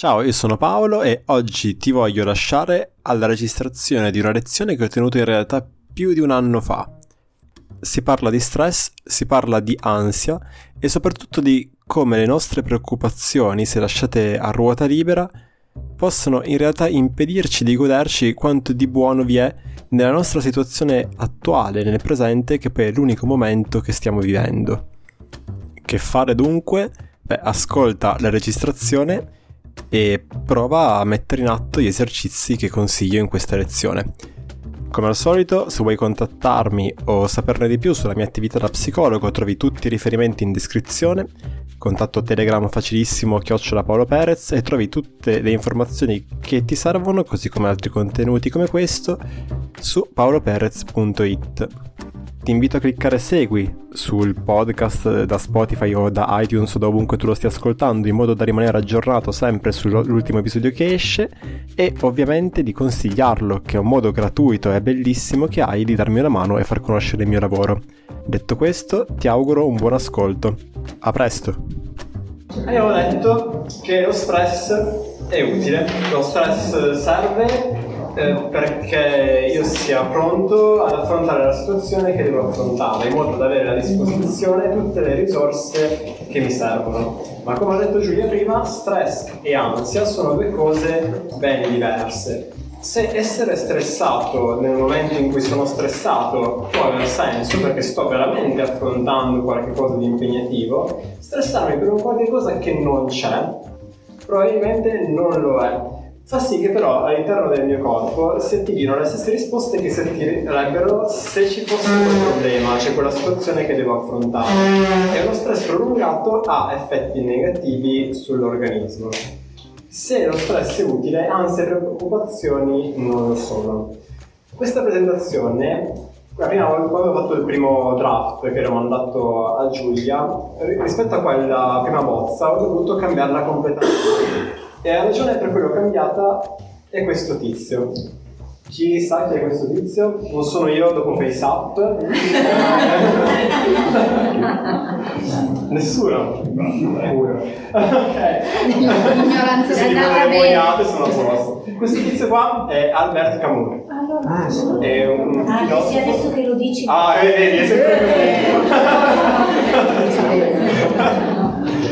Ciao, io sono Paolo e oggi ti voglio lasciare alla registrazione di una lezione che ho tenuto in realtà più di un anno fa. Si parla di stress, si parla di ansia e soprattutto di come le nostre preoccupazioni, se lasciate a ruota libera, possono in realtà impedirci di goderci quanto di buono vi è nella nostra situazione attuale, nel presente, che poi è l'unico momento che stiamo vivendo. Che fare dunque? Beh, ascolta la registrazione e prova a mettere in atto gli esercizi che consiglio in questa lezione. Come al solito, se vuoi contattarmi o saperne di più sulla mia attività da psicologo, trovi tutti i riferimenti in descrizione, contatto Telegram facilissimo chiocciola Paolo Perez e trovi tutte le informazioni che ti servono, così come altri contenuti come questo, su paoloperez.it ti invito a cliccare segui sul podcast da Spotify o da iTunes o da ovunque tu lo stia ascoltando in modo da rimanere aggiornato sempre sull'ultimo episodio che esce e ovviamente di consigliarlo che è un modo gratuito e bellissimo che hai di darmi una mano e far conoscere il mio lavoro. Detto questo ti auguro un buon ascolto. A presto! Abbiamo detto che lo stress è utile, lo stress serve eh, perché io sia pronto ad affrontare la situazione che devo affrontare, in modo da avere a disposizione tutte le risorse che mi servono. Ma come ha detto Giulia prima, stress e ansia sono due cose ben diverse. Se essere stressato nel momento in cui sono stressato può avere senso perché sto veramente affrontando qualcosa di impegnativo, stressarmi per un qualche che non c'è probabilmente non lo è fa sì che però all'interno del mio corpo si attivino le stesse risposte che si attiverebbero se ci fosse un problema, c'è quella situazione che devo affrontare. E uno stress prolungato ha effetti negativi sull'organismo. Se lo stress è utile, ansia e preoccupazioni non lo sono. Questa presentazione, prima quando ho fatto il primo draft che ero mandato a Giulia, rispetto a quella prima bozza ho dovuto cambiarla completamente e la ragione per cui l'ho cambiata è questo tizio. Chi sa chi è questo tizio? Non sono io dopo FaceUp. Nessuno? Pure. ok. L'ignoranza sì, andava boiate sono a posto. Questo tizio qua è Albert Camus. Ah, È un ah, filosofo. sì, adesso che lo dici. Ah, vedi, è sempre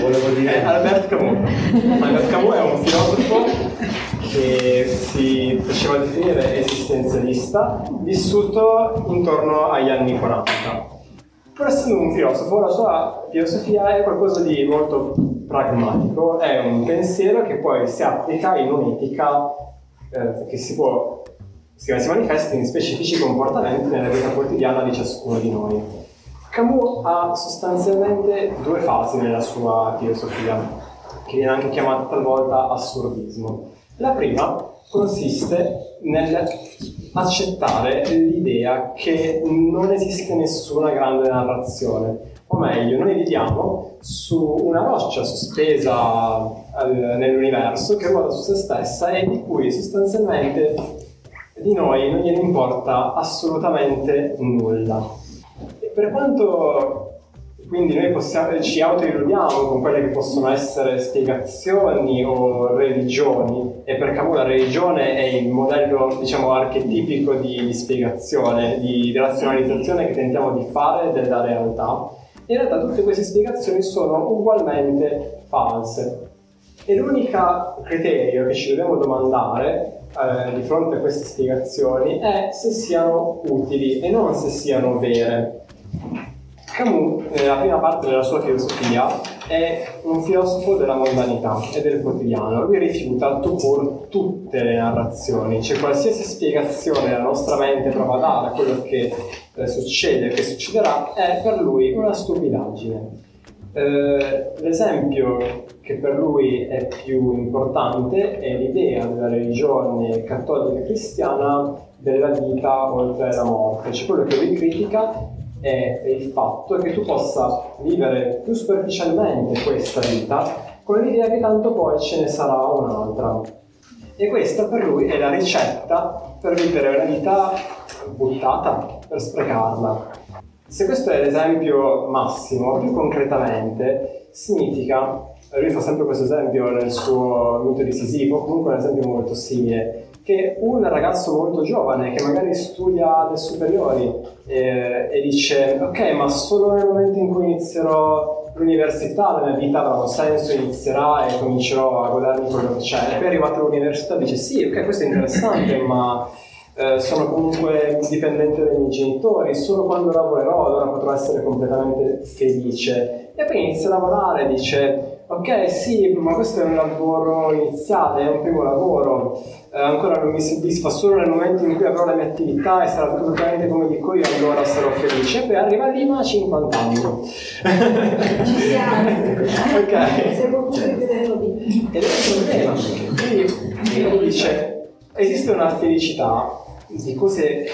volevo dire è Albert Camus. Albert Camus è un filosofo che si faceva definire esistenzialista, vissuto intorno agli anni 40. Pur essendo un filosofo, la sua filosofia è qualcosa di molto pragmatico, è un pensiero che poi si applica in un'etica eh, che si può si manifesta in specifici comportamenti nella vita quotidiana di ciascuno di noi. Camus ha sostanzialmente due fasi nella sua filosofia, che viene anche chiamata talvolta assurdismo. La prima consiste nell'accettare l'idea che non esiste nessuna grande narrazione, o meglio, noi viviamo su una roccia sospesa nell'universo che ruota su se stessa e di cui sostanzialmente di noi non gliene importa assolutamente nulla. Per quanto quindi noi possiamo, ci autoilludiamo con quelle che possono essere spiegazioni o religioni, e per Camus la religione è il modello, diciamo, archetipico di, di spiegazione, di, di razionalizzazione che tentiamo di fare della realtà, in realtà tutte queste spiegazioni sono ugualmente false. E l'unico criterio che ci dobbiamo domandare eh, di fronte a queste spiegazioni è se siano utili e non se siano vere. Camus, nella prima parte della sua filosofia, è un filosofo della mondanità e del quotidiano. Lui rifiuta tout tutte le narrazioni, cioè qualsiasi spiegazione la nostra mente prova a dare a quello che eh, succede, che succederà, è per lui una stupidaggine. Eh, l'esempio che per lui è più importante è l'idea della religione cattolica cristiana della vita oltre la morte, cioè quello che lui critica è il fatto che tu possa vivere più superficialmente questa vita con l'idea che tanto poi ce ne sarà un'altra. E questa per lui è la ricetta per vivere una vita buttata, per sprecarla. Se questo è l'esempio massimo, più concretamente, significa lui fa sempre questo esempio nel suo mito di Sisifo, comunque un esempio molto simile, che un ragazzo molto giovane che magari studia alle superiori eh, e dice ok ma solo nel momento in cui inizierò l'università la mia vita avrà un senso, inizierà e comincerò a godermi quello che c'è. E poi arrivato all'università dice sì, ok, questo è interessante, ma eh, sono comunque dipendente dai miei genitori, solo quando lavorerò allora potrò essere completamente felice. E poi inizia a lavorare dice ok sì, ma questo è un lavoro iniziale, è un primo lavoro, eh, ancora non mi soddisfa, solo nel momento in cui avrò le mie attività e sarà tutto esattamente come dico io, allora sarò felice. E poi arriva lì a 50 anni. Ci siamo. ok. Siamo tutti Ed è un problema. Quindi dice, esiste una felicità di cose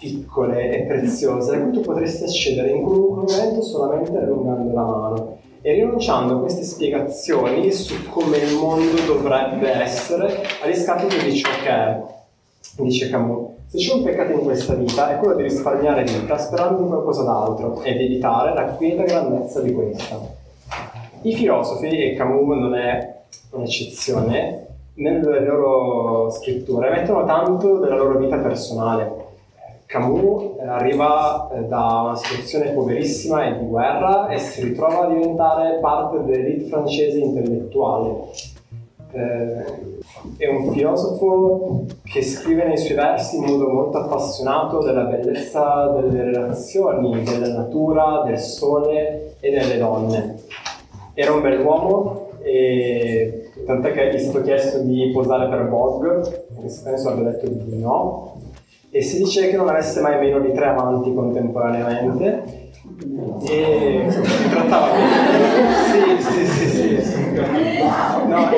piccole e preziose a cui tu potresti accedere in qualunque momento solamente allungando la mano e rinunciando a queste spiegazioni su come il mondo dovrebbe essere a riscatto di ciò che è. Dice Camus, se c'è un peccato in questa vita è quello di risparmiare vita sperando in qualcosa d'altro ed evitare la quieta grandezza di questa. I filosofi, e Camus non è un'eccezione, nelle loro scritture mettono tanto della loro vita personale. Camus arriva eh, da una situazione poverissima e di guerra e si ritrova a diventare parte dell'elite francese intellettuale. Eh, è un filosofo che scrive nei suoi versi in modo molto appassionato della bellezza delle relazioni, della natura, del sole e delle donne. Era un bell'uomo e tant'è che gli è stato chiesto di posare per Vogue, penso abbia detto di no, e si dice che non avesse mai meno di tre amanti contemporaneamente e si trattava di... sì, sì, sì, sì. No,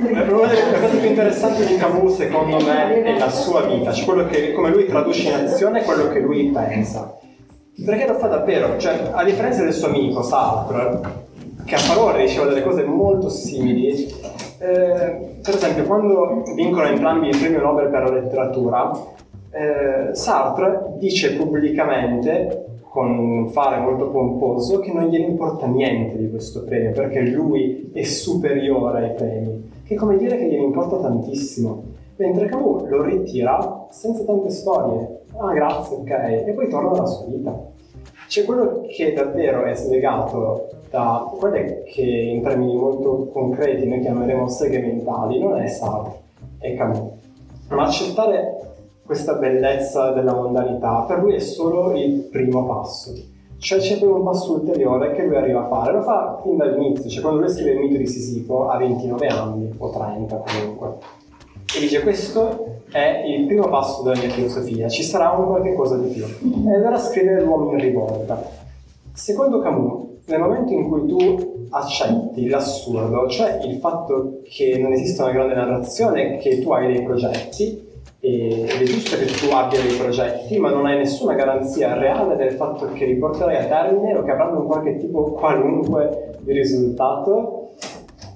una delle cose più interessanti di Camus secondo me è la sua vita, cioè che, come lui traduce in azione quello che lui pensa. Perché lo fa davvero, cioè a differenza del suo amico Sartre, che a parole diceva delle cose molto simili, eh, per esempio quando vincono entrambi il premio Nobel per la letteratura, eh, Sartre dice pubblicamente, con un fare molto pomposo, che non gliene importa niente di questo premio, perché lui è superiore ai premi, che è come dire che gliene importa tantissimo. Mentre Camus lo ritira senza tante storie. Ah, grazie, ok. E poi torna alla sua vita. C'è quello che davvero è slegato da quelle che in termini molto concreti noi chiameremo seghe mentali, non è Sartre, è Camus. Ma accettare questa bellezza della mondanità, per lui è solo il primo passo. Cioè c'è poi un passo ulteriore che lui arriva a fare, lo fa fin dall'inizio, cioè quando lui scrive il mito di Sisifo a 29 anni, o 30 comunque, e dice questo è il primo passo della mia filosofia, ci sarà un qualche cosa di più. E allora scrive l'uomo in rivolta. Secondo Camus, nel momento in cui tu accetti l'assurdo, cioè il fatto che non esista una grande narrazione, che tu hai dei progetti, ed è giusto che tu abbia dei progetti, ma non hai nessuna garanzia reale del fatto che li porterai a termine o che avranno un qualche tipo qualunque di risultato.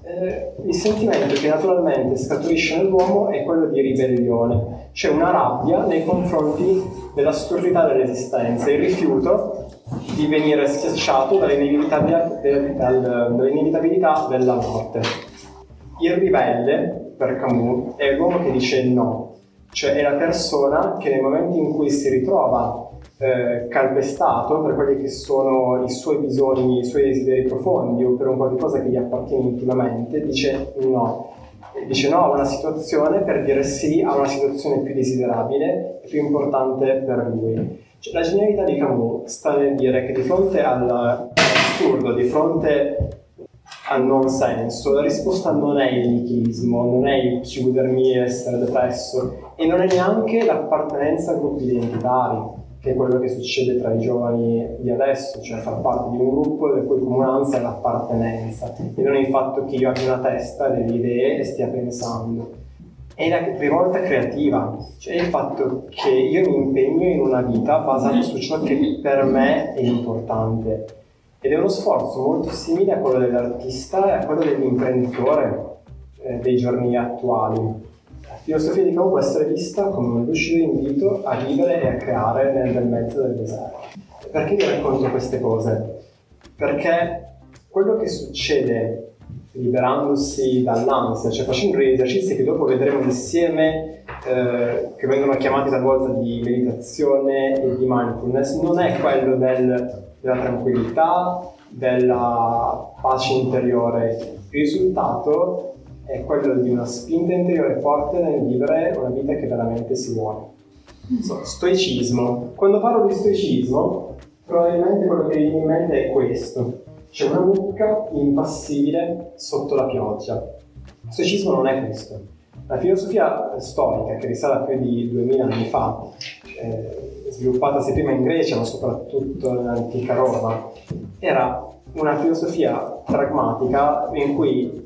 Eh, il sentimento che naturalmente scaturisce nell'uomo è quello di ribellione, c'è una rabbia nei confronti dell'assurdità dell'esistenza, il rifiuto di venire schiacciato dall'inevitabilità, dall'inevitabilità della morte. Il ribelle, per Camus, è l'uomo che dice no, cioè è la persona che nel momento in cui si ritrova eh, calpestato per quelli che sono i suoi bisogni, i suoi desideri profondi o per un qualcosa che gli appartiene intimamente, dice no. Dice no a una situazione per dire sì a una situazione più desiderabile e più importante per lui. Cioè, la genialità di Camus sta nel dire che di fronte all'assurdo, di fronte al non senso, la risposta non è il nichilismo, non è il chiudermi e essere depresso, e non è neanche l'appartenenza a gruppi identitari, che è quello che succede tra i giovani di adesso, cioè far parte di un gruppo le cui comunanza è l'appartenenza, e non il fatto che io abbia una testa, delle idee e stia pensando. È la rivolta creativa, cioè il fatto che io mi impegno in una vita basata su ciò che per me è importante. Ed è uno sforzo molto simile a quello dell'artista e a quello dell'imprenditore eh, dei giorni attuali filosofia di Camus può essere vista come un lucido invito a vivere e a creare nel bel mezzo del deserto. Perché vi racconto queste cose? Perché quello che succede liberandosi dall'ansia, cioè facendo degli esercizi che dopo vedremo insieme, eh, che vengono chiamati talvolta di meditazione e di mindfulness, non è quello del, della tranquillità, della pace interiore. Il risultato è quello di una spinta interiore forte nel vivere una vita che veramente si vuole. So, stoicismo. Quando parlo di stoicismo, probabilmente quello che viene in mente è questo c'è una mucca impassibile sotto la pioggia. Stoicismo non è questo. La filosofia storica, che risale a più di 2000 anni fa, eh, sviluppatasi prima in Grecia ma soprattutto nell'antica Roma, era una filosofia pragmatica in cui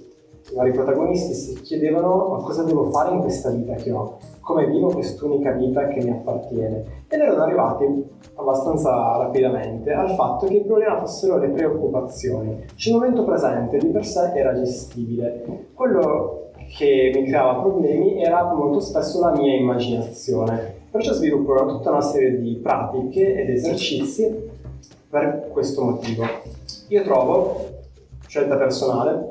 i vari protagonisti si chiedevano ma cosa devo fare in questa vita che ho? come vivo quest'unica vita che mi appartiene. Ed erano arrivati abbastanza rapidamente al fatto che il problema fossero le preoccupazioni. Cioè, il momento presente di per sé era gestibile. Quello che mi creava problemi era molto spesso la mia immaginazione. Perciò sviluppano tutta una serie di pratiche ed esercizi per questo motivo. Io trovo, scelta personale,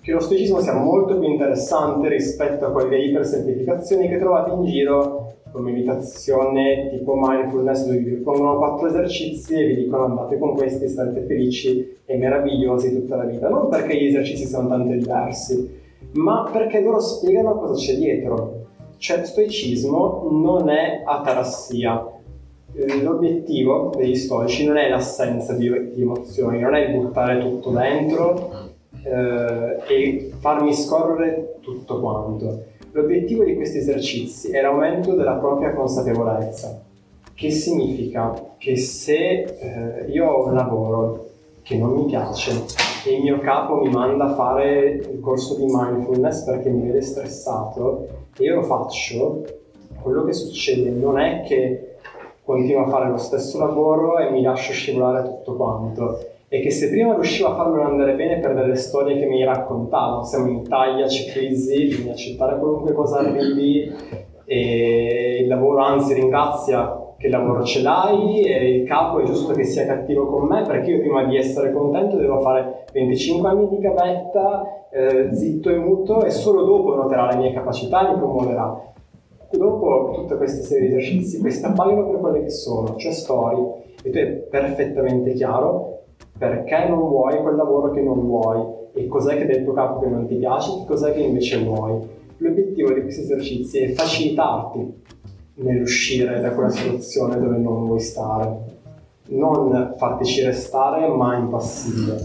che lo stoicismo sia molto più interessante rispetto a quelle ipersemplificazioni che trovate in giro con meditazione tipo mindfulness dove vi pongono quattro esercizi e vi dicono andate con questi, starete felici e meravigliosi tutta la vita. Non perché gli esercizi siano tanto diversi, ma perché loro spiegano cosa c'è dietro. Cioè, stoicismo non è atarassia. L'obiettivo degli stoici non è l'assenza di, di emozioni, non è buttare tutto dentro eh, e farmi scorrere tutto quanto. L'obiettivo di questi esercizi è l'aumento della propria consapevolezza, che significa che se eh, io ho un lavoro che non mi piace e il mio capo mi manda a fare il corso di mindfulness perché mi vede stressato e io lo faccio, quello che succede non è che continuo a fare lo stesso lavoro e mi lascio scivolare tutto quanto, e che se prima riuscivo a farmelo andare bene per delle storie che mi raccontavo, siamo in Italia, c'è crisi, bisogna accettare qualunque cosa arrivi e il lavoro anzi ringrazia che lavoro ce l'hai e il capo è giusto che sia cattivo con me perché io prima di essere contento devo fare 25 anni di gavetta, eh, zitto e muto e solo dopo noterà le mie capacità e mi promuoverà. Dopo tutta questa serie di esercizi, questi appaiono per quelle che sono, cioè storie, e tu è perfettamente chiaro perché non vuoi quel lavoro che non vuoi e cos'è che del tuo capo che non ti piace e cos'è che invece vuoi. L'obiettivo di questi esercizi è facilitarti nell'uscire da quella situazione dove non vuoi stare, non fartici restare ma impassibile.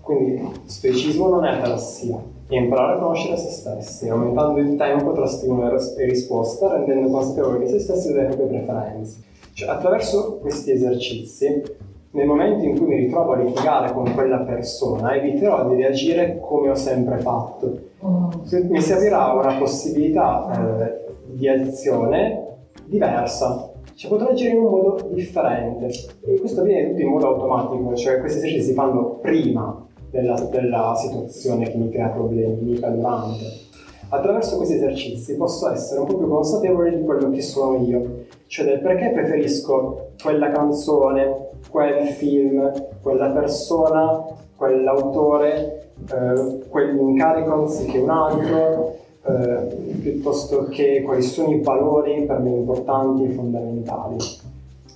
Quindi stoicismo non è atassia, è imparare a conoscere se stessi, aumentando il tempo tra stimolo e risposta, rendendo consapevoli di se stessi e delle proprie preferenze. Cioè, attraverso questi esercizi nel momento in cui mi ritrovo a litigare con quella persona, eviterò di reagire come ho sempre fatto. Oh. Mi servirà una possibilità eh, di azione diversa, cioè potrò agire in un modo differente. E questo avviene tutto in modo automatico, cioè questi esercizi si fanno prima della, della situazione che mi crea problemi, mica durante. Attraverso questi esercizi posso essere un po' più consapevole di quello che sono io, cioè del perché preferisco quella canzone quel film, quella persona, quell'autore, eh, quell'incarico anziché un altro, eh, piuttosto che quali sono i valori per me importanti e fondamentali.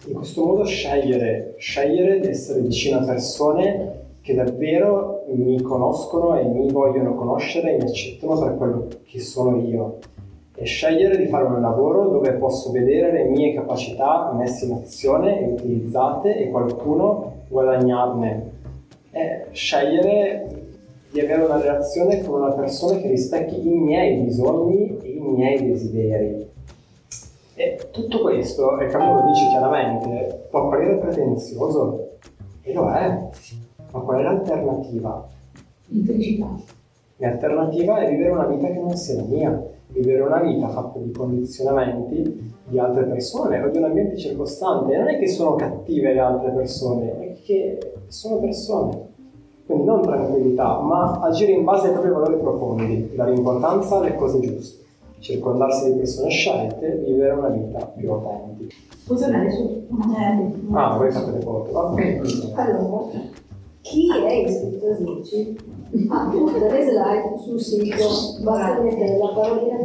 In questo modo scegliere, scegliere di essere vicino a persone che davvero mi conoscono e mi vogliono conoscere e mi accettano per quello che sono io e scegliere di fare un lavoro dove posso vedere le mie capacità messe in azione e utilizzate e qualcuno guadagnarne. E scegliere di avere una relazione con una persona che rispecchi i miei bisogni e i miei desideri. E tutto questo, e Camillo lo dice chiaramente, può apparire pretenzioso, e lo è, ma qual è l'alternativa? L'infelicità. L'alternativa è vivere una vita che non sia la mia vivere una vita fatta di condizionamenti di altre persone o di un ambiente circostante. Non è che sono cattive le altre persone, è che sono persone. Quindi non tranquillità, ma agire in base ai propri valori profondi, dare importanza alle cose giuste, circondarsi di persone scelte, vivere una vita più autentica. Posso andare su? Ah, voi fate le foto. Ok. Allora, chi è Snici ha tutte le slide sul sito, basta mettere la parolina.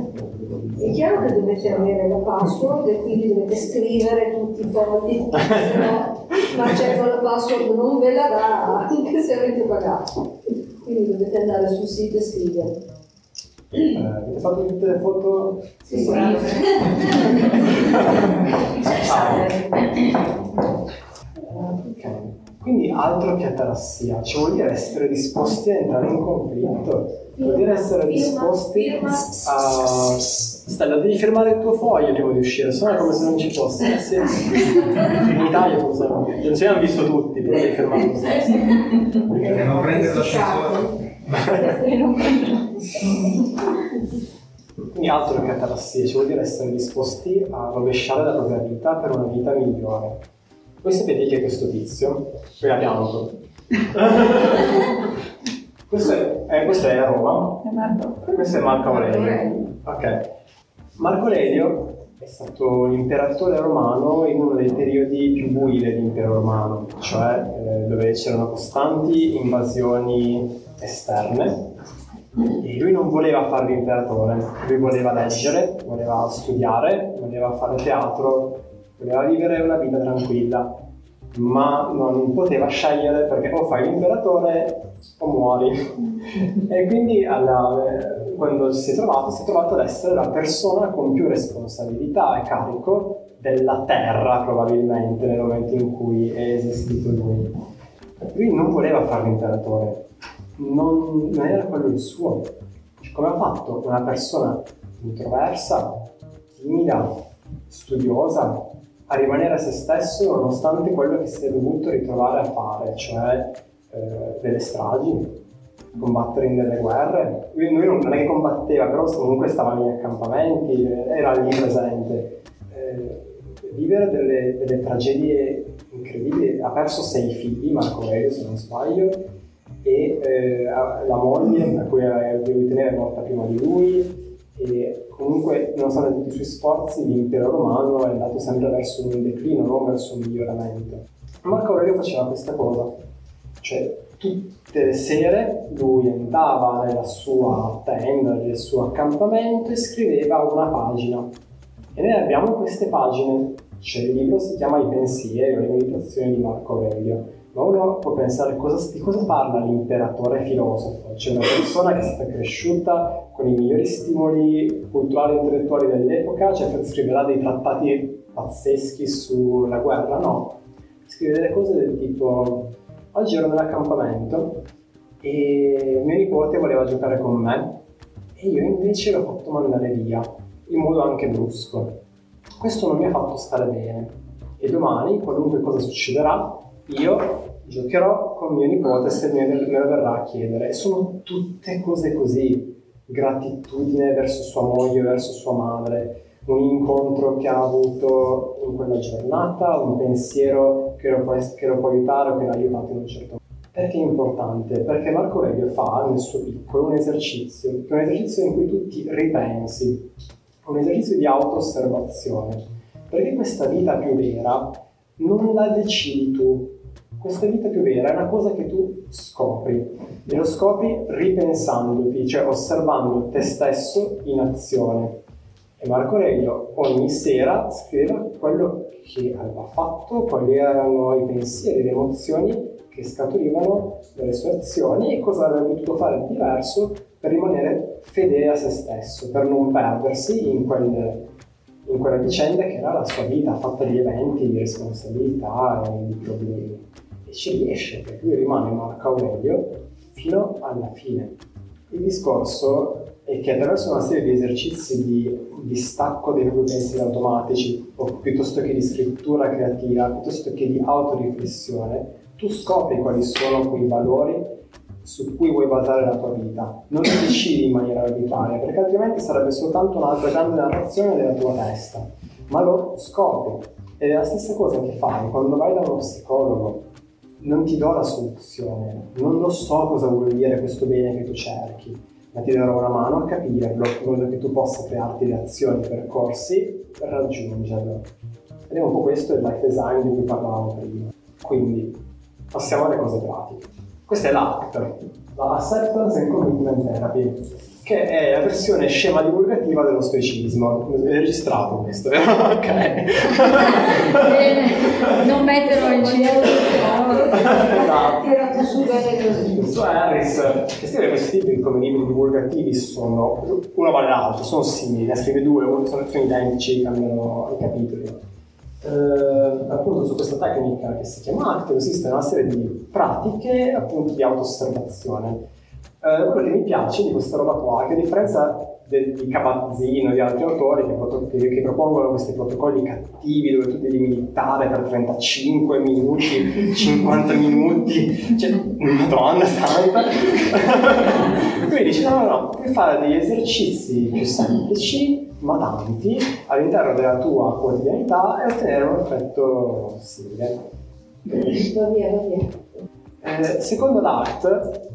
È chiaro che dovete avere la password e quindi dovete scrivere tutti i fogli, se no Marcello la password non ve la dà anche se avete pagato. Quindi dovete andare sul sito e scrivere. Eh, avete fatto tutte le foto? Sì, sì. Ok. Quindi altro che atarassia, ci vuol dire essere disposti a entrare in conflitto, vuol dire essere disposti a... Stella, devi firmare il tuo foglio prima di uscire, sennò è come se non ci fosse. Eh, sì. In Italia funziona. Non ci hanno visto tutti, però devi firmare lo stesso. Perché non prendere l'ascensore. Quindi altro che atarassia, ci vuol dire essere disposti a rovesciare la propria vita per una vita migliore. Voi sapete chi è questo tizio? Qui a fianco. Questo, è, eh, questo è a Roma. Questo è Marco Aurelio. Ok. Marco Aurelio è stato l'imperatore romano in uno dei periodi più bui dell'impero romano, cioè eh, dove c'erano costanti invasioni esterne e lui non voleva fare l'imperatore, lui voleva leggere, voleva studiare, voleva fare teatro, voleva vivere una vita tranquilla, ma non poteva scegliere perché o fai l'imperatore o muori. e quindi alla- quando si è trovato, si è trovato ad essere la persona con più responsabilità e carico della terra probabilmente nel momento in cui è esistito lui. Lui non voleva fare l'imperatore, non, non era quello il suo. Come ha fatto una persona introversa, timida, studiosa, a rimanere se stesso nonostante quello che si è dovuto ritrovare a fare, cioè eh, delle stragi, combattere in delle guerre. Lui, lui non, è che combatteva, però comunque stava negli accampamenti, era lì presente. Eh, vivere delle, delle tragedie incredibili, ha perso sei figli, Marco Aurelio se non sbaglio, e eh, la moglie a cui devi tenere è morta prima di lui e comunque nonostante tutti i suoi sforzi l'impero romano è andato sempre verso un declino, non verso un miglioramento. Marco Aurelio faceva questa cosa, cioè tutte le sere lui andava nella sua tenda, nel suo accampamento e scriveva una pagina. E noi abbiamo queste pagine, cioè il libro si chiama I pensieri o le meditazioni di Marco Aurelio, ma uno può pensare cosa, di cosa parla l'imperatore filosofo, cioè una persona che è stata cresciuta con i migliori stimoli culturali e intellettuali dell'epoca, cioè scriverà dei trattati pazzeschi sulla guerra, no, scrive delle cose del tipo oggi ero nell'accampamento e mio nipote voleva giocare con me e io invece l'ho fatto mandare via, in modo anche brusco. Questo non mi ha fatto stare bene e domani, qualunque cosa succederà, io giocherò con mio nipote se me, lo verrà a chiedere. Sono tutte cose così, gratitudine verso sua moglie, verso sua madre, un incontro che ha avuto in quella giornata, un pensiero che lo può, che lo può aiutare o che l'ha aiutato in un certo modo. Perché è importante? Perché Marco Aurelio fa nel suo piccolo un esercizio, un esercizio in cui tu ti ripensi, un esercizio di auto-osservazione. Perché questa vita più vera non la decidi tu, questa vita più vera è una cosa che tu scopri e lo scopri ripensandoti, cioè osservando te stesso in azione. Marco Aurelio ogni sera scriveva quello che aveva fatto, quali erano i pensieri, le emozioni che scaturivano dalle sue azioni e cosa avrebbe potuto fare di diverso per rimanere fedele a se stesso, per non perdersi in, quel, in quella vicenda che era la sua vita fatta di eventi, di responsabilità di problemi. E ci riesce, perché lui rimane Marco Aurelio fino alla fine. Il discorso è che attraverso una serie di esercizi di distacco dei propri pensieri automatici, o piuttosto che di scrittura creativa, piuttosto che di autoriflessione, tu scopri quali sono quei valori su cui vuoi basare la tua vita. Non li decidi in maniera arbitraria, perché altrimenti sarebbe soltanto un'altra grande narrazione della tua testa, ma lo scopri. Ed è la stessa cosa che fai quando vai da uno psicologo. Non ti do la soluzione, non lo so cosa vuol dire questo bene che tu cerchi, ma ti darò una mano a capirlo, in modo che tu possa crearti le azioni, i percorsi per raggiungerlo. Ed è un po' questo il life design di cui parlavamo prima. Quindi, passiamo alle cose pratiche. Questa è l'ACT, la Acceptance and Commitment Therapy, che è la versione scema divulgativa dello stoicismo. È registrato questo, vero? ok. Bene, non metterlo in giro. esatto. Tirato su bene così. Harris, questi divulgativi sono, uno vale l'altro, sono simili, ne scrive due, sono, sono identici, cambiano i capitoli. Eh, appunto su questa tecnica che si chiama ACT esiste una serie di pratiche appunto di auto-osservazione. Eh, quello che mi piace di questa roba qua che a differenza del- di Cabazzino e di altri autori che, che- che propongono questi protocolli cattivi dove tu devi meditare per 35 minuti, 50 minuti, cioè, madonna santa. Quindi dice no, no, no, puoi fare degli esercizi più semplici, ma tanti, all'interno della tua quotidianità e ottenere un effetto simile. Va via, va via. Eh, secondo l'ART,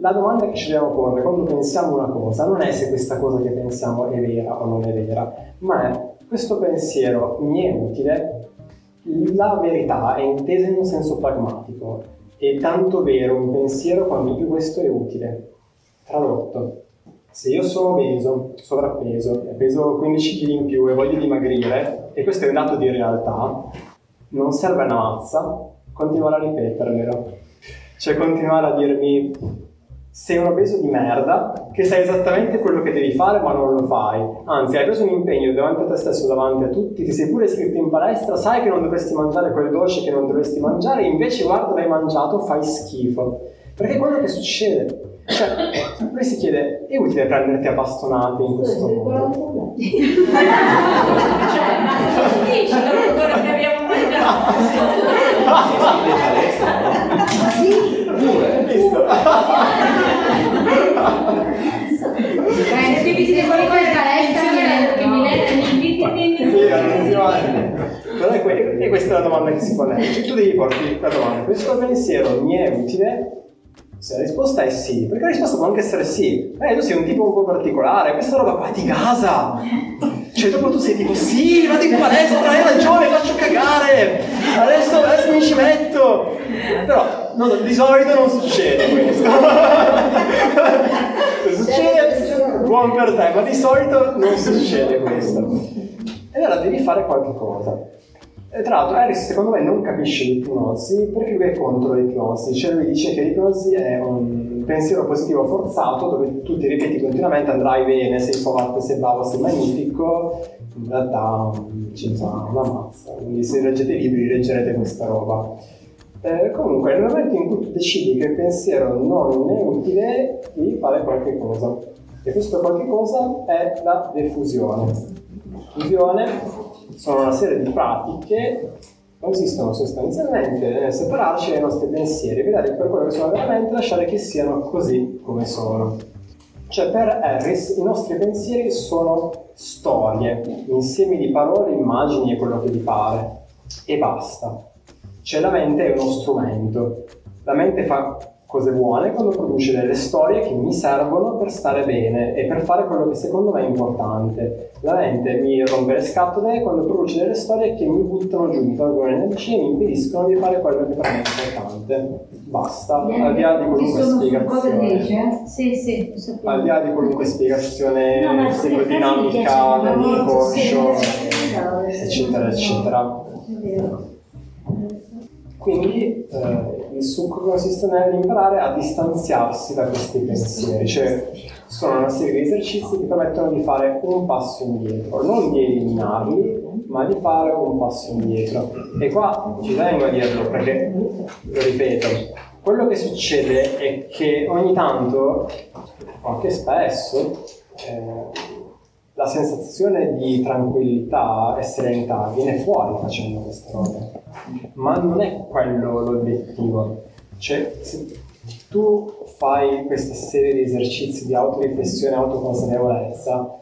la domanda che ci dobbiamo porre quando pensiamo una cosa non è se questa cosa che pensiamo è vera o non è vera, ma è questo pensiero mi è utile? La verità è intesa in un senso pragmatico. È tanto vero un pensiero quanto più questo è utile. Tradotto, se io sono obeso, sovrappeso, peso 15 kg in più e voglio dimagrire, e questo è un dato di realtà, non serve una mazza continuare a ripetermelo. Cioè continuare a dirmi sei un obeso di merda, che sai esattamente quello che devi fare ma non lo fai. Anzi, hai preso un impegno davanti a te stesso, davanti a tutti, ti sei pure iscritto in palestra, sai che non dovresti mangiare quel dolce che non dovresti mangiare, invece guarda l'hai mangiato, fai schifo. Perché è quello che succede. Cioè, lui si chiede, è utile prenderti a bastonate in questo modo? Dici quello che abbiamo mangiato. Hai visto? Eh, se vi siete fuori con la palestra, che mi Sì, attenzione. Però è, que- è questa la domanda che si pone. Cioè, tu devi porti la domanda, questo pensiero mi è utile? Se la risposta è sì, perché la risposta può anche essere sì. Eh, tu sei un tipo un po' particolare, questa roba qua ti gasa. Cioè, dopo tu sei tipo, sì, vado in palestra, hai ragione, faccio cagare. Adesso, adesso mi ci metto. Però, no, di solito non succede questo. Se succede, buon per te, ma di solito non succede questo. E allora devi fare qualche cosa. E tra l'altro Harris secondo me non capisce l'ipnosi perché lui è contro l'ipnosi, cioè lui dice che l'ipnosi è un pensiero positivo forzato dove tu ti ripeti continuamente andrai bene, sei forte, sei bravo, sei magnifico, in realtà mm, ci sa una mazza, quindi se leggete i libri leggerete questa roba. Eh, comunque nel momento in cui tu decidi che il pensiero non è utile, devi fare qualche cosa. E questo qualche cosa è la defusione. Fusione sono una serie di pratiche che consistono sostanzialmente nel separarci dai nostri pensieri, vedere per quello che sono veramente lasciare che siano così come sono. Cioè per Harris i nostri pensieri sono storie, insiemi di parole, immagini e quello che vi pare. E basta. Cioè la mente è uno strumento. La mente fa cose buone quando produce delle storie che mi servono per stare bene e per fare quello che secondo me è importante. La mente mi rompe le scatole quando produce delle storie che mi buttano giù, mi tolgono energia e mi impediscono di fare quello che per me è importante. Basta, al di là di qualunque su cosa spiegazione. dice? Sì, sì. Al di là di qualunque spiegazione No, psicodinamica molto, sì. eccetera, eccetera. Quindi eh, il succo consiste nell'imparare a distanziarsi da questi pensieri, cioè sono una serie di esercizi che permettono di fare un passo indietro, non di eliminarli, ma di fare un passo indietro. E qua ci tengo a dirlo perché, lo ripeto, quello che succede è che ogni tanto, anche spesso, eh, la sensazione di tranquillità e serenità viene fuori facendo queste robe, ma non è quello l'obiettivo. Cioè, se tu fai questa serie di esercizi di autoriflessione e autoconsapevolezza,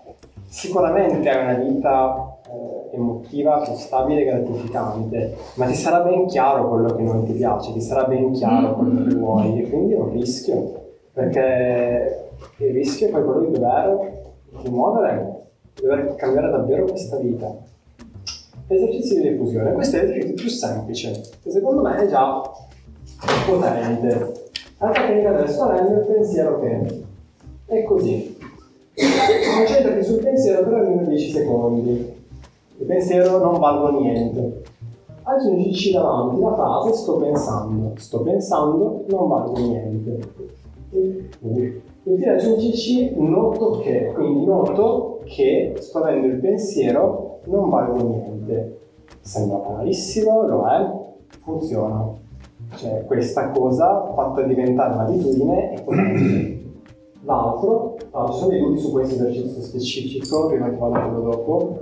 sicuramente hai una vita eh, emotiva più stabile e gratificante, ma ti sarà ben chiaro quello che non ti piace, ti sarà ben chiaro quello che vuoi, e quindi è un rischio, perché il rischio è poi quello di dover di muovere, di dover cambiare davvero questa vita. Esercizi di diffusione, questo è l'esercizio più semplice, che secondo me è già potente. La tecnica sorello è il pensiero che è così. Concentrati sul pensiero per almeno 10 secondi. Il pensiero non valgo niente. Aggiungici davanti la frase sto pensando. Sto pensando, non valgo niente. E infine aggiungici noto che. Quindi noto che sto il pensiero, non valgo niente. Sembra banalissimo, lo è, funziona. Cioè questa cosa fatta diventare un'abitudine è potente. L'altro, allora, ci sono dei dubbi su questo esercizio specifico, prima che vado quello dopo.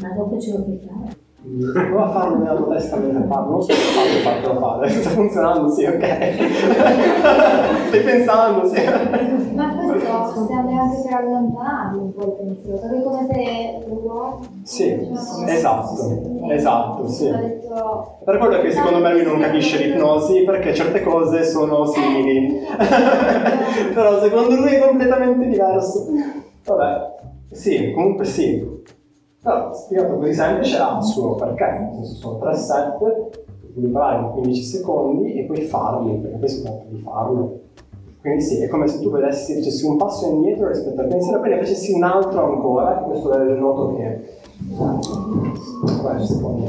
Ma dopo ce lo puoi fare. Prova a farlo nella tua testa mentre parlo, non so se faccio fartelo fare. Sta funzionando, sì, ok. Stai pensando, sì. Ma questo serve anche per allontanarli un po' il pensiero, perché è come se lo guardi. Sì, esatto, esatto, sì. Per quello che secondo me lui non capisce l'ipnosi, perché certe cose sono simili. Però secondo lui è completamente diverso. Vabbè, sì, comunque sì. Però spiegato così semplice ha il suo perché, sono tre set, puoi imparare in 15 secondi e puoi farli, perché poi si tratta di farlo. Quindi sì, è come se tu vedessi, facessi un passo indietro rispetto al pensiero, poi ne facessi un altro ancora, questo è il noto che...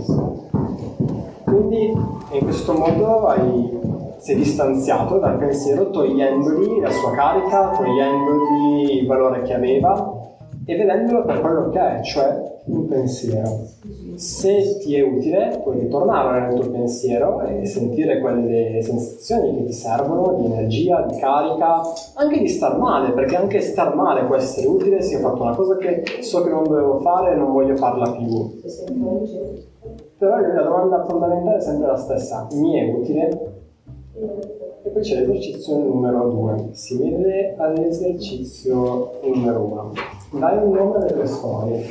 Sì. Quindi in questo modo hai, sei distanziato dal pensiero togliendogli la sua carica, togliendogli il valore che aveva e vedendolo per quello che è, cioè un pensiero. Se ti è utile, puoi ritornare nel tuo pensiero e sentire quelle sensazioni che ti servono di energia, di carica, anche di star male, perché anche star male può essere utile se ho fatto una cosa che so che non dovevo fare e non voglio farla più. Però la domanda fondamentale è sempre la stessa, mi è utile? E poi c'è l'esercizio numero 2, simile all'esercizio numero 1. Dai un nome alle storie.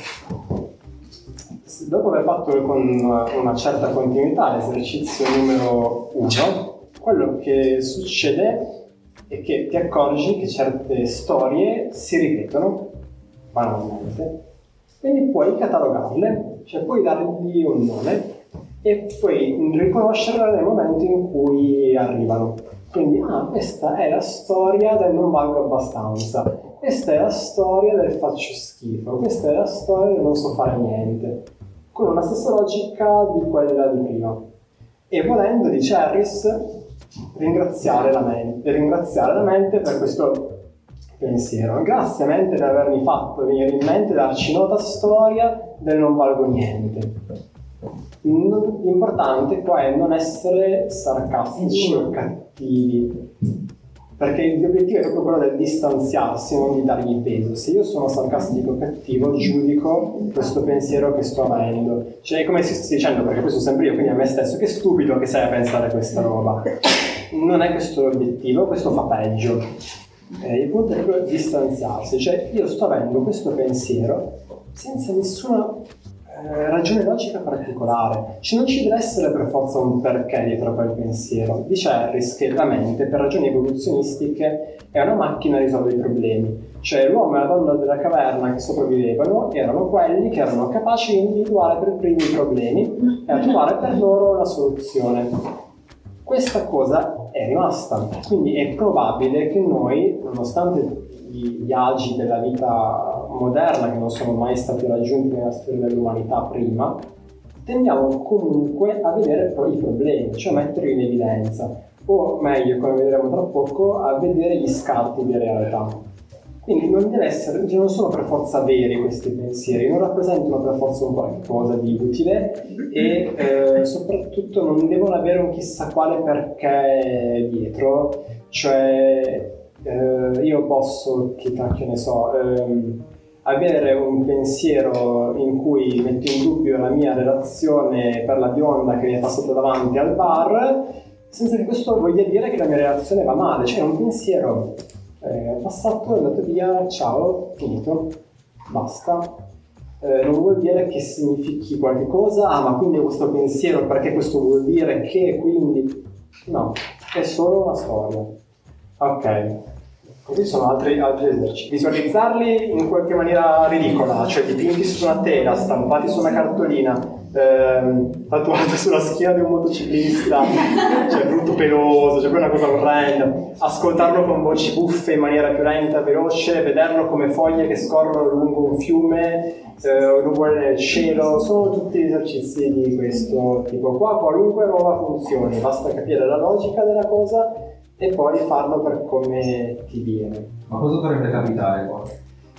Dopo aver fatto con una certa continuità l'esercizio numero 1, quello che succede è che ti accorgi che certe storie si ripetono banalmente, quindi puoi catalogarle, cioè puoi dargli un nome e puoi riconoscerle nel momento in cui arrivano. Quindi, ah, questa è la storia del non valgo abbastanza, questa è la storia del faccio schifo, questa è la storia del non so fare niente, con la stessa logica di quella di prima. E volendo, dice Harris, ringraziare la mente, ringraziare la mente per questo pensiero. Grazie mente per avermi fatto venire in mente, darci nota storia del non valgo niente. L'importante qua è non essere sarcastici o cattivi, perché l'obiettivo è proprio quello del distanziarsi, non di dargli peso. Se io sono sarcastico o cattivo, giudico questo pensiero che sto avendo. Cioè è come se stessi dicendo, perché questo sempre io, quindi a me stesso, che stupido che sei a pensare questa roba. Non è questo l'obiettivo, questo fa peggio. Eh, il punto è proprio distanziarsi, cioè io sto avendo questo pensiero senza nessuna eh, ragione logica particolare, cioè non ci deve essere per forza un perché dietro a quel pensiero. Dice Harris che la mente, per ragioni evoluzionistiche, è una macchina che risolve i problemi. Cioè l'uomo e la donna della caverna che sopravvivevano erano quelli che erano capaci di individuare per primi i problemi e a trovare per loro una soluzione questa cosa è rimasta, quindi è probabile che noi, nonostante gli agi della vita moderna che non sono mai stati raggiunti nella storia dell'umanità prima, tendiamo comunque a vedere poi i problemi, cioè a metterli in evidenza, o meglio, come vedremo tra poco, a vedere gli scarti di realtà. Quindi non essere, cioè non sono per forza veri questi pensieri, non rappresentano per forza un qualcosa di utile e eh, soprattutto non devono avere un chissà quale perché dietro, cioè eh, io posso, che cacchio ne so, ehm, avere un pensiero in cui metto in dubbio la mia relazione per la bionda che mi è passata davanti al bar, senza che questo voglia dire che la mia relazione va male, cioè è un pensiero eh, passato, è andato via, ciao, finito, basta. Eh, non vuol dire che significhi qualche cosa, ah ma quindi questo pensiero perché questo vuol dire che quindi... No, è solo una storia. Ok. Qui sono altri, altri esercizi. Visualizzarli in qualche maniera ridicola, cioè dipinti su una tela, stampati su una cartolina, ehm, tatuati sulla schiena di un motociclista, cioè brutto peloso, cioè quella cosa orrenda. Ascoltarlo con voci buffe in maniera più lenta, veloce, vederlo come foglie che scorrono lungo un fiume, eh, nuvole nel cielo, sono tutti esercizi di questo tipo qua. Qualunque roba funzioni, basta capire la logica della cosa e poi farlo per come ti viene. Ma cosa dovrebbe capitare qua?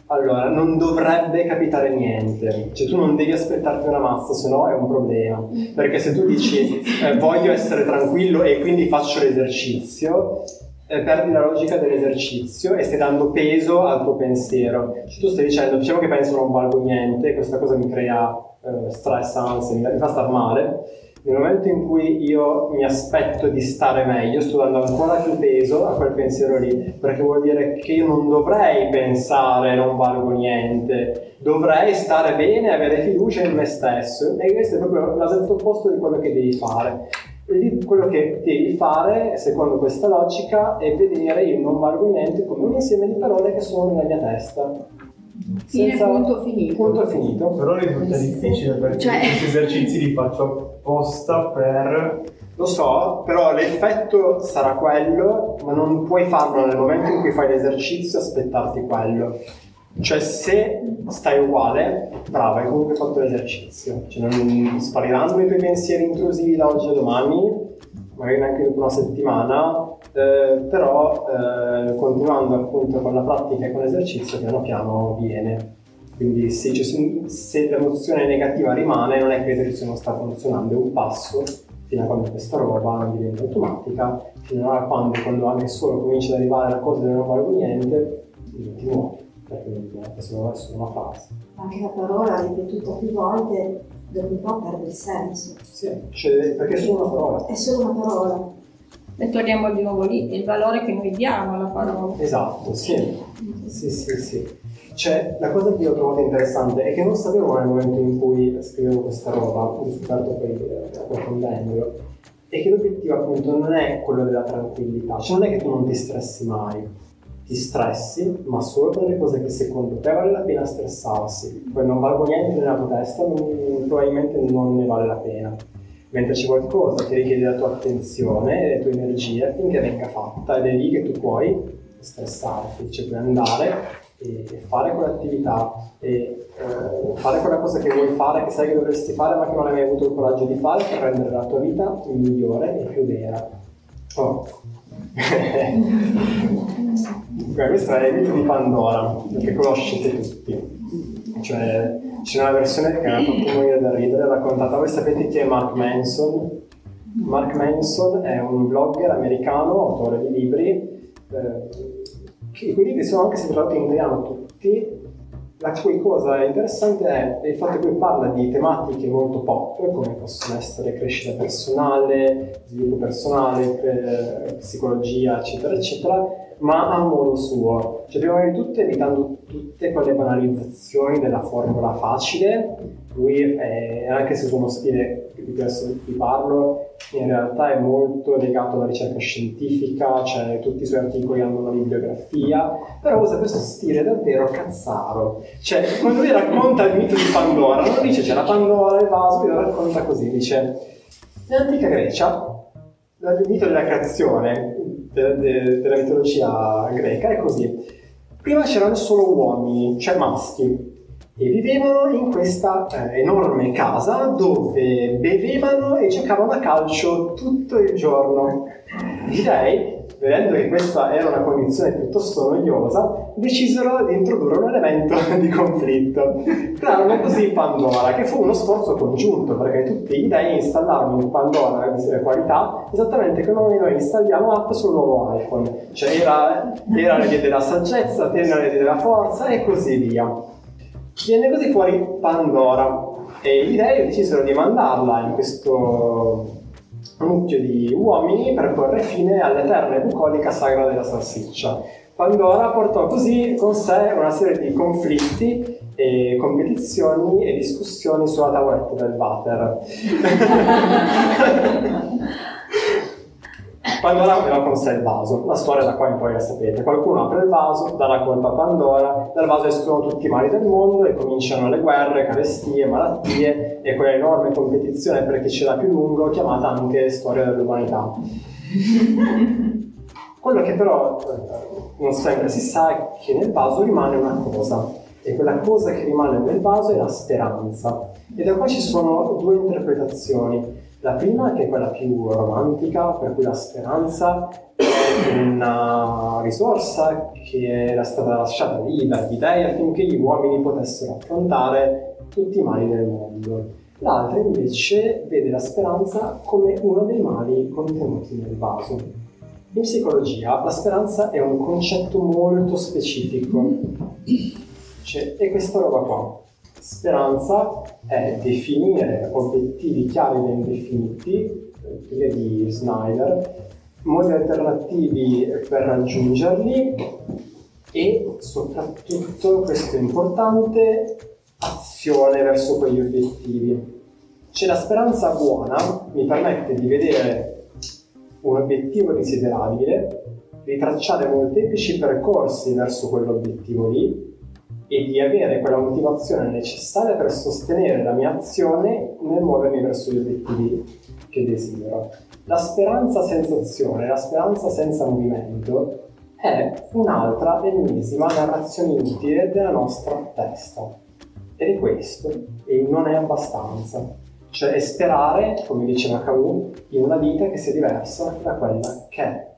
Allora, non dovrebbe capitare niente, cioè tu non devi aspettarti una massa, se no è un problema. Perché se tu dici eh, voglio essere tranquillo e quindi faccio l'esercizio, eh, perdi la logica dell'esercizio e stai dando peso al tuo pensiero. Cioè tu stai dicendo, diciamo che penso non valgo niente, questa cosa mi crea eh, stress, ansia, mi fa star male nel momento in cui io mi aspetto di stare meglio, sto dando ancora più peso a quel pensiero lì, perché vuol dire che io non dovrei pensare non valgo niente, dovrei stare bene avere fiducia in me stesso. E questo è proprio l'esatto opposto di quello che devi fare. E quello che devi fare, secondo questa logica, è vedere il non valgo niente come un insieme di parole che sono nella mia testa. Fine, punto, finito. Punto finito. Però risulta difficile perché Cioè- questi esercizi li faccio apposta per... Lo so, però l'effetto sarà quello, ma non puoi farlo nel momento in cui fai l'esercizio e aspettarti quello. Cioè, se stai uguale, bravo, hai comunque fatto l'esercizio. Cioè, non spariranno i tuoi pensieri intrusivi da oggi a domani, magari neanche una settimana, eh, però eh, continuando appunto con la pratica e con l'esercizio, piano piano viene. Quindi sì, cioè, se, se l'emozione negativa rimane, non è che l'esercizio non sta funzionando, è un passo fino a quando questa roba non diventa automatica, fino a quando, quando anche solo comincia ad arrivare la cosa che non valgo niente, diventi nuovo, perché è solo una frase. Anche la parola ripetuta più volte dopo un po' perde il senso. Sì, cioè, perché è solo una parola. È solo una parola. E torniamo di nuovo lì, il valore che noi diamo alla parola. Esatto, sì. Sì, sì, sì. Cioè, la cosa che io ho trovato interessante è che non sapevo nel momento in cui scrivevo questa roba, ho scoperto poi approfondendolo, è che l'obiettivo appunto non è quello della tranquillità, cioè non è che tu non ti stressi mai, ti stressi, ma solo per le cose che secondo te vale la pena stressarsi, poi non valgo niente nella tua testa, non- probabilmente non ne vale la pena. Mentre c'è qualcosa che richiede la tua attenzione e le tue energie affinché venga fatta ed è lì che tu puoi stressarti, cioè puoi andare e e fare quell'attività e eh, fare quella cosa che vuoi fare, che sai che dovresti fare ma che non hai mai avuto il coraggio di fare per rendere la tua vita migliore e più vera. Oh. Questo è il mito di Pandora, che conoscete tutti. Cioè, c'è una versione che ha fatto morire da ridere, raccontata. Voi sapete chi è Mark Manson? Mark Manson è un blogger americano, autore di libri, eh, i cui libri sono anche stati tradotti in italiano tutti. La cui cosa interessante è il fatto che lui parla di tematiche molto pop, come possono essere crescita personale, sviluppo personale, eh, psicologia, eccetera, eccetera, ma a modo suo. Cioè, prima di tutto evitando tutte quelle banalizzazioni della formula facile. Lui, è, anche se uno stile di cui vi parlo, in realtà è molto legato alla ricerca scientifica, cioè tutti i suoi articoli hanno una bibliografia, però usa questo stile davvero cazzaro. Cioè, quando lui racconta il mito di Pandora, non dice c'è la Pandora nel vaso, lo racconta così, dice nell'antica Grecia, il mito della creazione de- de- della mitologia greca è così. Prima c'erano solo uomini, cioè maschi, e vivevano in questa eh, enorme casa dove bevevano e giocavano a calcio tutto il giorno. Gli dei, vedendo che questa era una condizione piuttosto noiosa, decisero di introdurre un elemento di conflitto. Crearono così Pandora, che fu uno sforzo congiunto, perché tutti gli dei installarono in Pandora le qualità esattamente come noi installiamo app sul nuovo iPhone. Cioè era, era l'idea della saggezza, era l'idea della forza e così via. Viene così fuori Pandora e gli dei decisero di mandarla in questo mucchio di uomini per porre fine all'eterna e bucolica sagra della salsiccia. Pandora portò così con sé una serie di conflitti e competizioni e discussioni sulla tavoletta del water. Pandora aveva con sé il vaso, la storia da qua in poi la sapete. Qualcuno apre il vaso, dà la colpa a Pandora, dal vaso escono tutti i mali del mondo e cominciano le guerre, carestie, malattie e quella enorme competizione per chi ce l'ha più lungo, chiamata anche storia dell'umanità. Quello che però eh, non sempre si sa è che nel vaso rimane una cosa, e quella cosa che rimane nel vaso è la speranza. E da qua ci sono due interpretazioni. La prima, che è quella più romantica, per cui la speranza è una risorsa che era stata lasciata lì dagli dei affinché gli uomini potessero affrontare tutti i mali del mondo. L'altra invece vede la speranza come uno dei mali contenuti nel vaso. In psicologia la speranza è un concetto molto specifico. C'è, è questa roba qua. Speranza è definire obiettivi chiari e ben definiti, teoria di Snyder, modi alternativi per raggiungerli e soprattutto, questo è importante, azione verso quegli obiettivi. C'è la speranza buona, mi permette di vedere un obiettivo desiderabile, ritracciare molteplici percorsi verso quell'obiettivo lì e di avere quella motivazione necessaria per sostenere la mia azione nel muovermi verso gli obiettivi che desidero. La speranza senza azione, la speranza senza movimento è un'altra ennesima narrazione inutile della nostra testa. Ed è questo, e non è abbastanza. Cioè è sperare, come diceva Camus, in una vita che sia diversa da quella che è.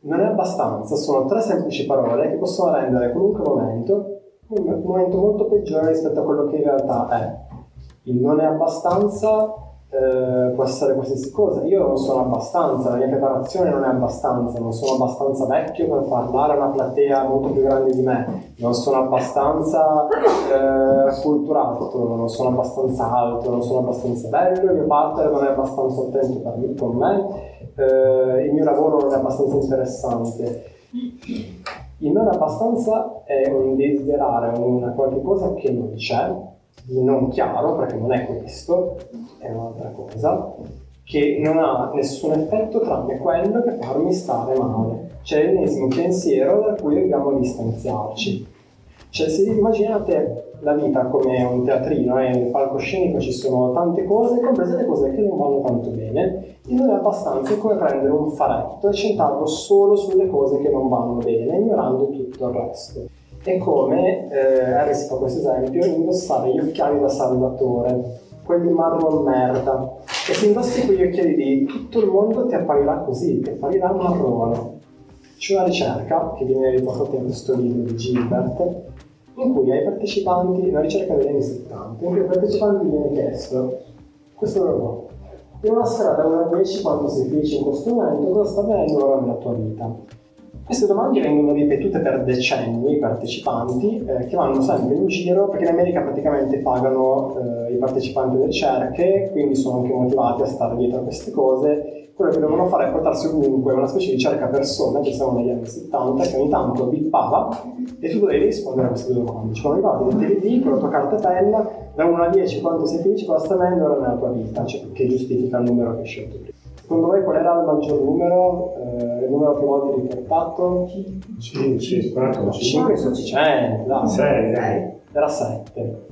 Non è abbastanza, sono tre semplici parole che possono rendere qualunque momento un momento molto peggiore rispetto a quello che in realtà è. Il non è abbastanza eh, può essere qualsiasi cosa. Io non sono abbastanza, la mia preparazione non è abbastanza, non sono abbastanza vecchio per parlare a una platea molto più grande di me, non sono abbastanza eh, culturato, non sono abbastanza alto, non sono abbastanza bello, il mio partner non è abbastanza attento per me, con me, eh, il mio lavoro non è abbastanza interessante. Il non abbastanza è un desiderare una qualche cosa che non c'è, non chiaro, perché non è questo, è un'altra cosa, che non ha nessun effetto tranne quello che farmi stare male. C'è l'ennesimo pensiero da cui dobbiamo distanziarci. Cioè, se immaginate la vita come un teatrino e eh, nel palcoscenico ci sono tante cose, comprese le cose che non vanno tanto bene, e non è abbastanza come prendere un faretto e centrarlo solo sulle cose che non vanno bene, ignorando tutto il resto. È come, eh, Harris fa questo esempio, indossare gli occhiali da salvatore, quelli marron merda, e se indossi quegli occhiali lì, tutto il mondo ti apparirà così, ti apparirà marrone. C'è una ricerca che viene riportata in questo libro di Gilbert, in cui ai partecipanti, una ricerca degli anni 70, in cui ai partecipanti viene chiesto questo lavoro. In una scala da 1 a 10 quando sei felice in questo momento, cosa sta avvenendo ora nella tua vita? Queste domande vengono ripetute per decenni i partecipanti eh, che vanno sempre in giro perché in America praticamente pagano eh, i partecipanti alle ricerche, quindi sono anche motivati a stare dietro a queste cose quello che dovevano fare è portarsi ovunque una specie di cerca persona, che siamo negli anni 70, che ogni tanto bippava e tu dovevi rispondere a queste due domande. Ci quando arrivavi, mettevi lì con la tua carta penna, da 1 a 10 quanto sei felice, cosa sta avvenendo ora nella tua vita, cioè, che giustifica il numero che hai scelto prima. Secondo voi qual era il maggior numero, eh, il numero più volte riportato? 5, 5, 5 è sufficiente, dai. 6, dai. Era 7.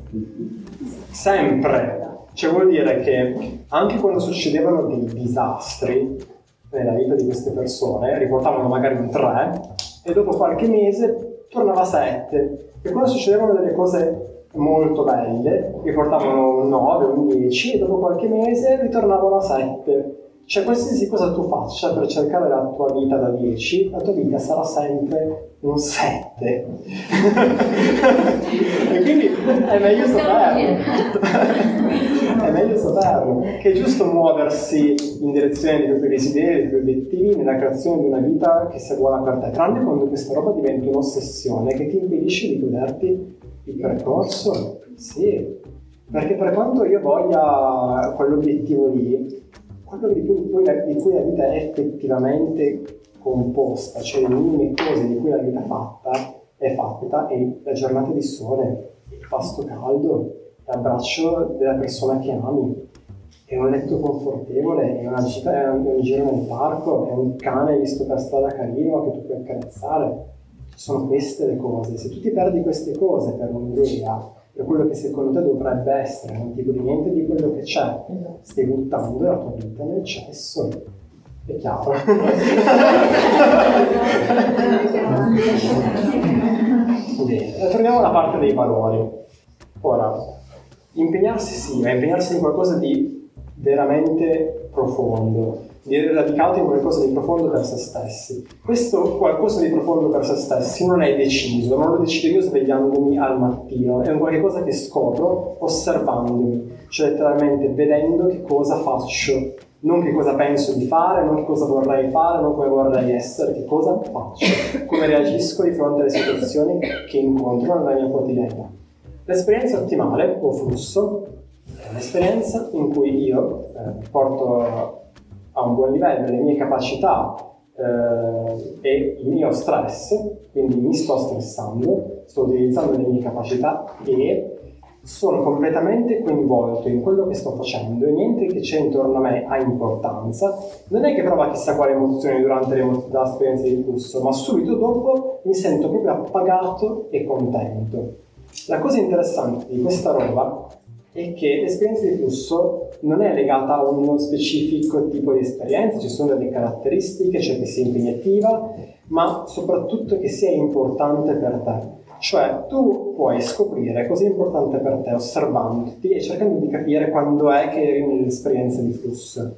Sempre cioè vuol dire che anche quando succedevano dei disastri nella vita di queste persone, riportavano magari un 3 e dopo qualche mese tornava a 7. E quando succedevano delle cose molto belle, riportavano un 9, un 10 e dopo qualche mese ritornavano a 7. Cioè, qualsiasi cosa tu faccia per cercare la tua vita da 10, la tua vita sarà sempre un 7. e quindi è meglio saperlo. è meglio saperlo. Che è giusto muoversi in direzione dei tuoi desideri, dei tuoi obiettivi, nella creazione di una vita che sia buona per te, tranne quando questa roba diventa un'ossessione che ti impedisce di goderti il percorso. Sì, perché per quanto io voglia quell'obiettivo lì, quello di cui, di cui la vita è effettivamente composta, cioè le minime cose di cui la vita è fatta, è fatta è la giornata di sole, il pasto caldo, l'abbraccio della persona che ami. è un letto confortevole, è una gita, è un, è un giro nel parco, è un cane visto per strada carino che tu puoi accarezzare. Sono queste le cose. Se tu ti perdi queste cose per un'idea, per quello che secondo te dovrebbe essere, non ti godi niente di quello che c'è, stai buttando la tua vita nel cesso. È chiaro? Bene, torniamo alla parte dei valori. Ora, impegnarsi sì, ma impegnarsi in qualcosa di veramente profondo, di radicato in qualcosa di profondo per se stessi. Questo qualcosa di profondo per se stessi non è deciso, non lo decido io svegliandomi al mattino, è un qualcosa che scopro osservandomi, cioè letteralmente vedendo che cosa faccio, non che cosa penso di fare, non che cosa vorrei fare, non come vorrei essere, che cosa faccio, come reagisco di fronte alle situazioni che incontro nella mia quotidianità. L'esperienza ottimale o flusso è un'esperienza in cui io eh, porto a un buon livello le mie capacità eh, e il mio stress, quindi mi sto stressando, sto utilizzando le mie capacità e sono completamente coinvolto in quello che sto facendo e niente che c'è intorno a me ha importanza. Non è che prova chissà quale emozione durante l'esperienza di flusso, ma subito dopo mi sento proprio appagato e contento. La cosa interessante di questa roba è che l'esperienza di flusso non è legata a uno specifico tipo di esperienza, ci sono delle caratteristiche, cioè che sia impegnativa, ma soprattutto che sia importante per te. Cioè tu puoi scoprire cosa è importante per te osservandoti e cercando di capire quando è che eri nell'esperienza di flusso.